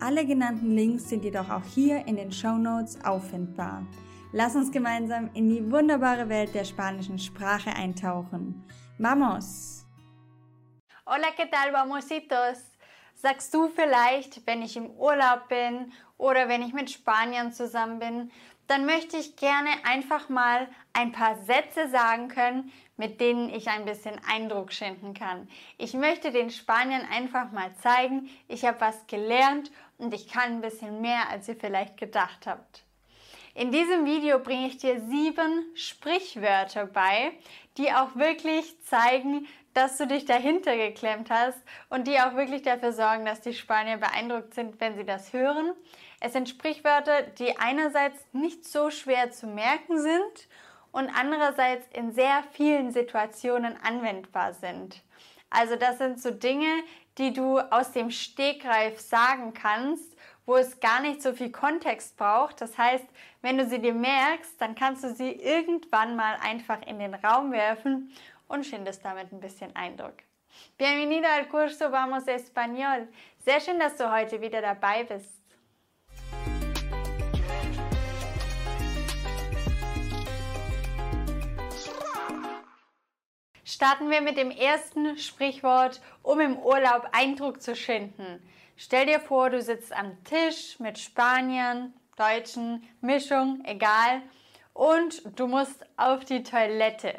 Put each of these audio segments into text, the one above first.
Alle genannten Links sind jedoch auch hier in den Show Notes auffindbar. Lass uns gemeinsam in die wunderbare Welt der spanischen Sprache eintauchen. Vamos! Hola, ¿qué tal, vamositos? Sagst du vielleicht, wenn ich im Urlaub bin oder wenn ich mit Spaniern zusammen bin, dann möchte ich gerne einfach mal ein paar Sätze sagen können, mit denen ich ein bisschen Eindruck schinden kann. Ich möchte den Spaniern einfach mal zeigen, ich habe was gelernt und ich kann ein bisschen mehr, als ihr vielleicht gedacht habt. In diesem Video bringe ich dir sieben Sprichwörter bei, die auch wirklich zeigen, dass du dich dahinter geklemmt hast und die auch wirklich dafür sorgen, dass die Spanier beeindruckt sind, wenn sie das hören. Es sind Sprichwörter, die einerseits nicht so schwer zu merken sind und andererseits in sehr vielen Situationen anwendbar sind. Also das sind so Dinge, die du aus dem Stegreif sagen kannst, wo es gar nicht so viel Kontext braucht. Das heißt, wenn du sie dir merkst, dann kannst du sie irgendwann mal einfach in den Raum werfen und schindest damit ein bisschen Eindruck. Bienvenido al curso Vamos Español. Sehr schön, dass du heute wieder dabei bist. Starten wir mit dem ersten Sprichwort, um im Urlaub Eindruck zu schinden. Stell dir vor, du sitzt am Tisch mit Spaniern, Deutschen, Mischung, egal, und du musst auf die Toilette.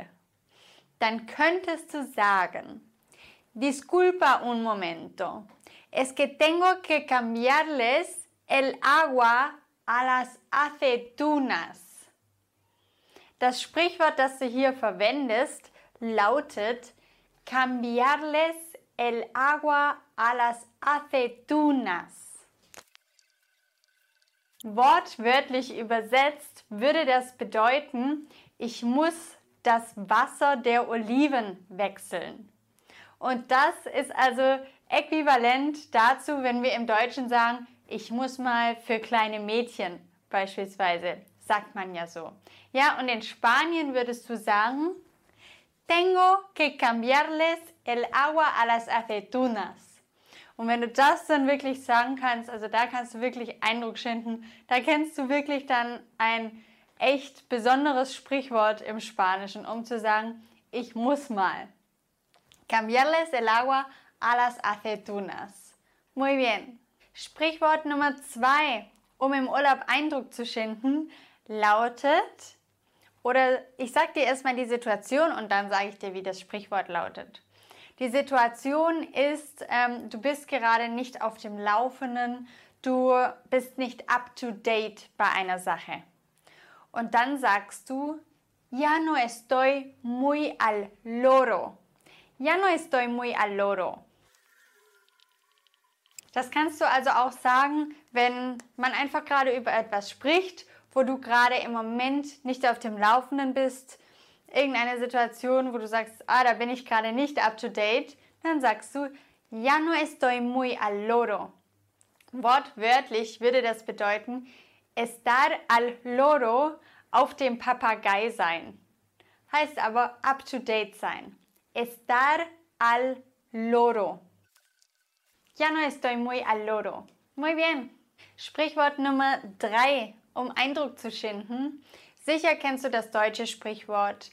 Dann könntest du sagen, disculpa un momento, es que tengo que cambiarles el agua a las aceitunas. Das Sprichwort, das du hier verwendest, lautet cambiarles el agua a las aceitunas. Wortwörtlich übersetzt würde das bedeuten, ich muss das Wasser der Oliven wechseln. Und das ist also äquivalent dazu, wenn wir im Deutschen sagen, ich muss mal für kleine Mädchen beispielsweise, sagt man ja so. Ja, und in Spanien würdest du sagen, tengo que cambiarles el agua a las aceitunas. Und wenn du das dann wirklich sagen kannst, also da kannst du wirklich Eindruck schinden, da kennst du wirklich dann ein echt besonderes Sprichwort im Spanischen, um zu sagen, ich muss mal. Cambiarles el agua a las aceitunas. Muy bien. Sprichwort Nummer zwei, um im Urlaub Eindruck zu schinden, lautet, oder ich sage dir erstmal die Situation und dann sage ich dir, wie das Sprichwort lautet. Die Situation ist, ähm, du bist gerade nicht auf dem Laufenden, du bist nicht up to date bei einer Sache. Und dann sagst du, ya no estoy muy al loro. Ya no estoy muy al loro. Das kannst du also auch sagen, wenn man einfach gerade über etwas spricht wo du gerade im Moment nicht auf dem Laufenden bist, irgendeine Situation, wo du sagst, ah, da bin ich gerade nicht up to date, dann sagst du, ya no estoy muy al loro. Wortwörtlich würde das bedeuten, estar al loro auf dem Papagei sein. Heißt aber up to date sein. Estar al loro. Ya no estoy muy al loro. Muy bien. Sprichwort Nummer 3 um Eindruck zu schinden. Sicher kennst du das deutsche Sprichwort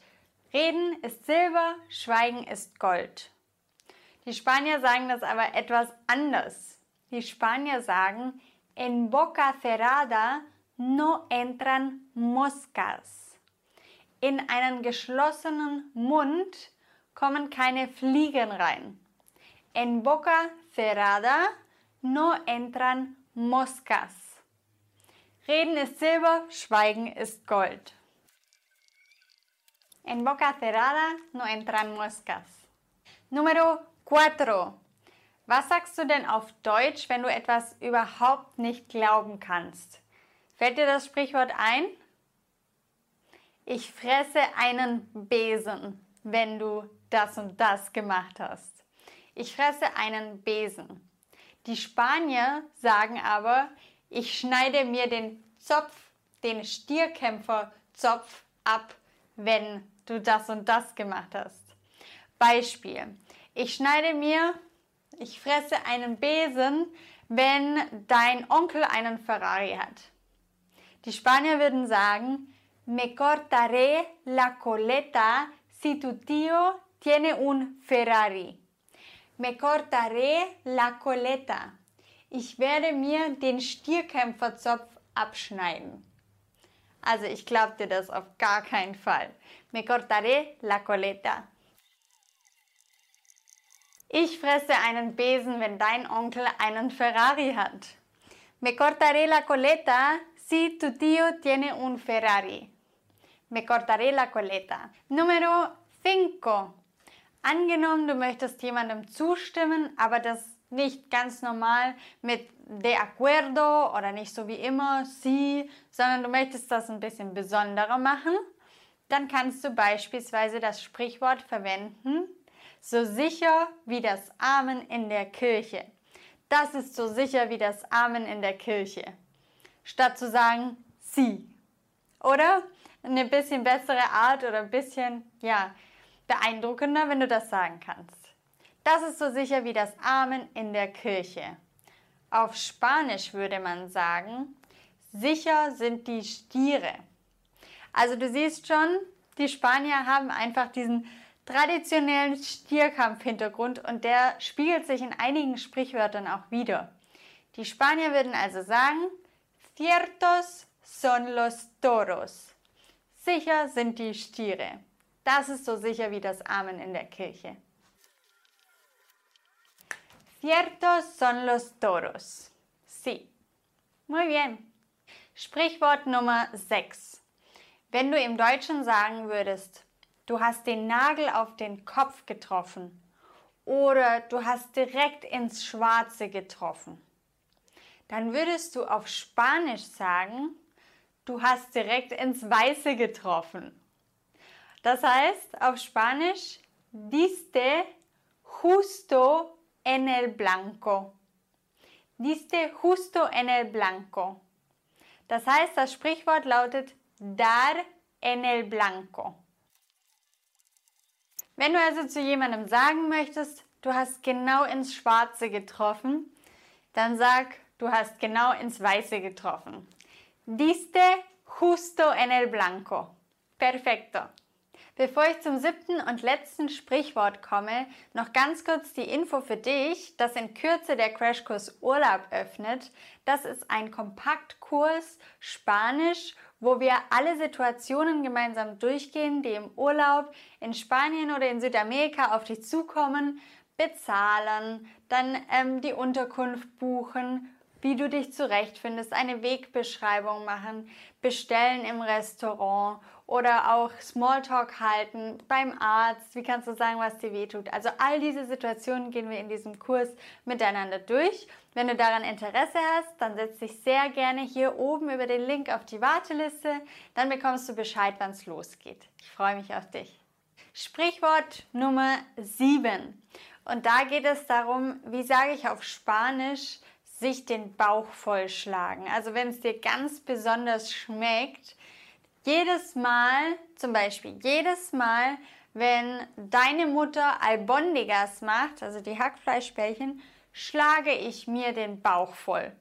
Reden ist Silber, Schweigen ist Gold. Die Spanier sagen das aber etwas anders. Die Spanier sagen, en boca cerrada no entran moscas. In einen geschlossenen Mund kommen keine Fliegen rein. En boca cerrada no entran moscas. Reden ist Silber, Schweigen ist Gold. En boca cerrada no entran moscas. Número 4. Was sagst du denn auf Deutsch, wenn du etwas überhaupt nicht glauben kannst? Fällt dir das Sprichwort ein? Ich fresse einen Besen, wenn du das und das gemacht hast. Ich fresse einen Besen. Die Spanier sagen aber, ich schneide mir den Zopf, den Stierkämpferzopf ab, wenn du das und das gemacht hast. Beispiel. Ich schneide mir, ich fresse einen Besen, wenn dein Onkel einen Ferrari hat. Die Spanier würden sagen, me cortaré la coleta si tu tío tiene un Ferrari. Me cortaré la coleta. Ich werde mir den Stierkämpferzopf abschneiden. Also ich glaube dir das auf gar keinen Fall. Me cortaré la coleta. Ich fresse einen Besen, wenn dein Onkel einen Ferrari hat. Me cortaré la coleta si tu tío tiene un Ferrari. Me cortaré la coleta. Número 5. Angenommen, du möchtest jemandem zustimmen, aber das nicht ganz normal mit de acuerdo oder nicht so wie immer, sí, sondern du möchtest das ein bisschen besonderer machen, dann kannst du beispielsweise das Sprichwort verwenden, so sicher wie das Amen in der Kirche. Das ist so sicher wie das Amen in der Kirche. Statt zu sagen, sie. Oder eine bisschen bessere Art oder ein bisschen, ja, beeindruckender, wenn du das sagen kannst. Das ist so sicher wie das Amen in der Kirche. Auf Spanisch würde man sagen, sicher sind die Stiere. Also du siehst schon, die Spanier haben einfach diesen traditionellen Stierkampf-Hintergrund und der spiegelt sich in einigen Sprichwörtern auch wieder. Die Spanier würden also sagen, ciertos son los toros. Sicher sind die Stiere. Das ist so sicher wie das Amen in der Kirche. Ciertos son los toros. Sí. Muy bien. Sprichwort Nummer 6. Wenn du im Deutschen sagen würdest, du hast den Nagel auf den Kopf getroffen oder du hast direkt ins Schwarze getroffen, dann würdest du auf Spanisch sagen, du hast direkt ins Weiße getroffen. Das heißt auf Spanisch, diste justo en el blanco. Diste justo en el blanco. Das heißt, das Sprichwort lautet dar en el blanco. Wenn du also zu jemandem sagen möchtest, du hast genau ins Schwarze getroffen, dann sag, du hast genau ins Weiße getroffen. Diste justo en el blanco. Perfecto. Bevor ich zum siebten und letzten Sprichwort komme, noch ganz kurz die Info für dich, dass in Kürze der Crashkurs Urlaub öffnet. Das ist ein Kompaktkurs Spanisch, wo wir alle Situationen gemeinsam durchgehen, die im Urlaub in Spanien oder in Südamerika auf dich zukommen, bezahlen, dann ähm, die Unterkunft buchen, wie du dich zurechtfindest, eine Wegbeschreibung machen, bestellen im Restaurant oder auch Smalltalk halten beim Arzt. Wie kannst du sagen, was dir wehtut? Also all diese Situationen gehen wir in diesem Kurs miteinander durch. Wenn du daran Interesse hast, dann setz dich sehr gerne hier oben über den Link auf die Warteliste. Dann bekommst du Bescheid, wann es losgeht. Ich freue mich auf dich. Sprichwort Nummer 7. Und da geht es darum, wie sage ich auf Spanisch, sich den Bauch vollschlagen. Also wenn es dir ganz besonders schmeckt, jedes Mal, zum Beispiel jedes Mal, wenn deine Mutter Albondigas macht, also die Hackfleischbällchen, schlage ich mir den Bauch voll.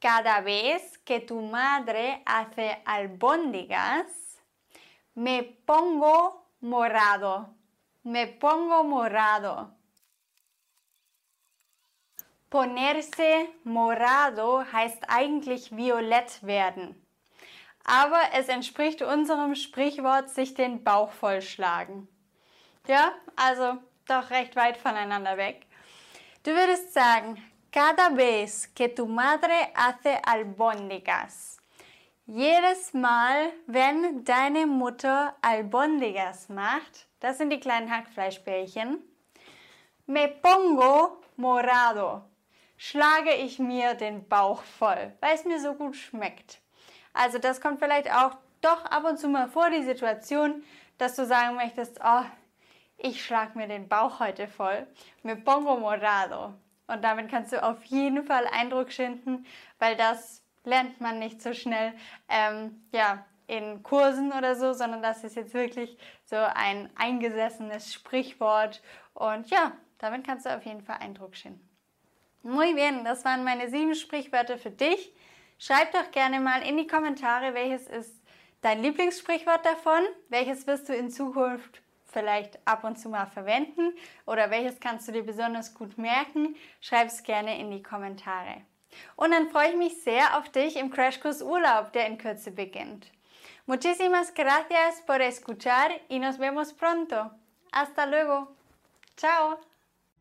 Cada vez que tu madre hace albóndigas, me pongo morado. Me pongo morado. Ponerse morado heißt eigentlich violett werden aber es entspricht unserem Sprichwort sich den Bauch vollschlagen. Ja, also doch recht weit voneinander weg. Du würdest sagen, cada vez que tu madre hace albóndigas. Jedes Mal, wenn deine Mutter albóndigas macht, das sind die kleinen Hackfleischbällchen, me pongo morado. Schlage ich mir den Bauch voll, weil es mir so gut schmeckt. Also das kommt vielleicht auch doch ab und zu mal vor, die Situation, dass du sagen möchtest, oh, ich schlage mir den Bauch heute voll. Me pongo morado. Und damit kannst du auf jeden Fall Eindruck schinden, weil das lernt man nicht so schnell ähm, ja, in Kursen oder so, sondern das ist jetzt wirklich so ein eingesessenes Sprichwort. Und ja, damit kannst du auf jeden Fall Eindruck schinden. Muy bien, das waren meine sieben Sprichwörter für dich. Schreib doch gerne mal in die Kommentare, welches ist dein Lieblingssprichwort davon, welches wirst du in Zukunft vielleicht ab und zu mal verwenden oder welches kannst du dir besonders gut merken, schreib es gerne in die Kommentare. Und dann freue ich mich sehr auf dich im Crashkurs Urlaub, der in Kürze beginnt. Muchísimas gracias por escuchar y nos vemos pronto. Hasta luego. Ciao.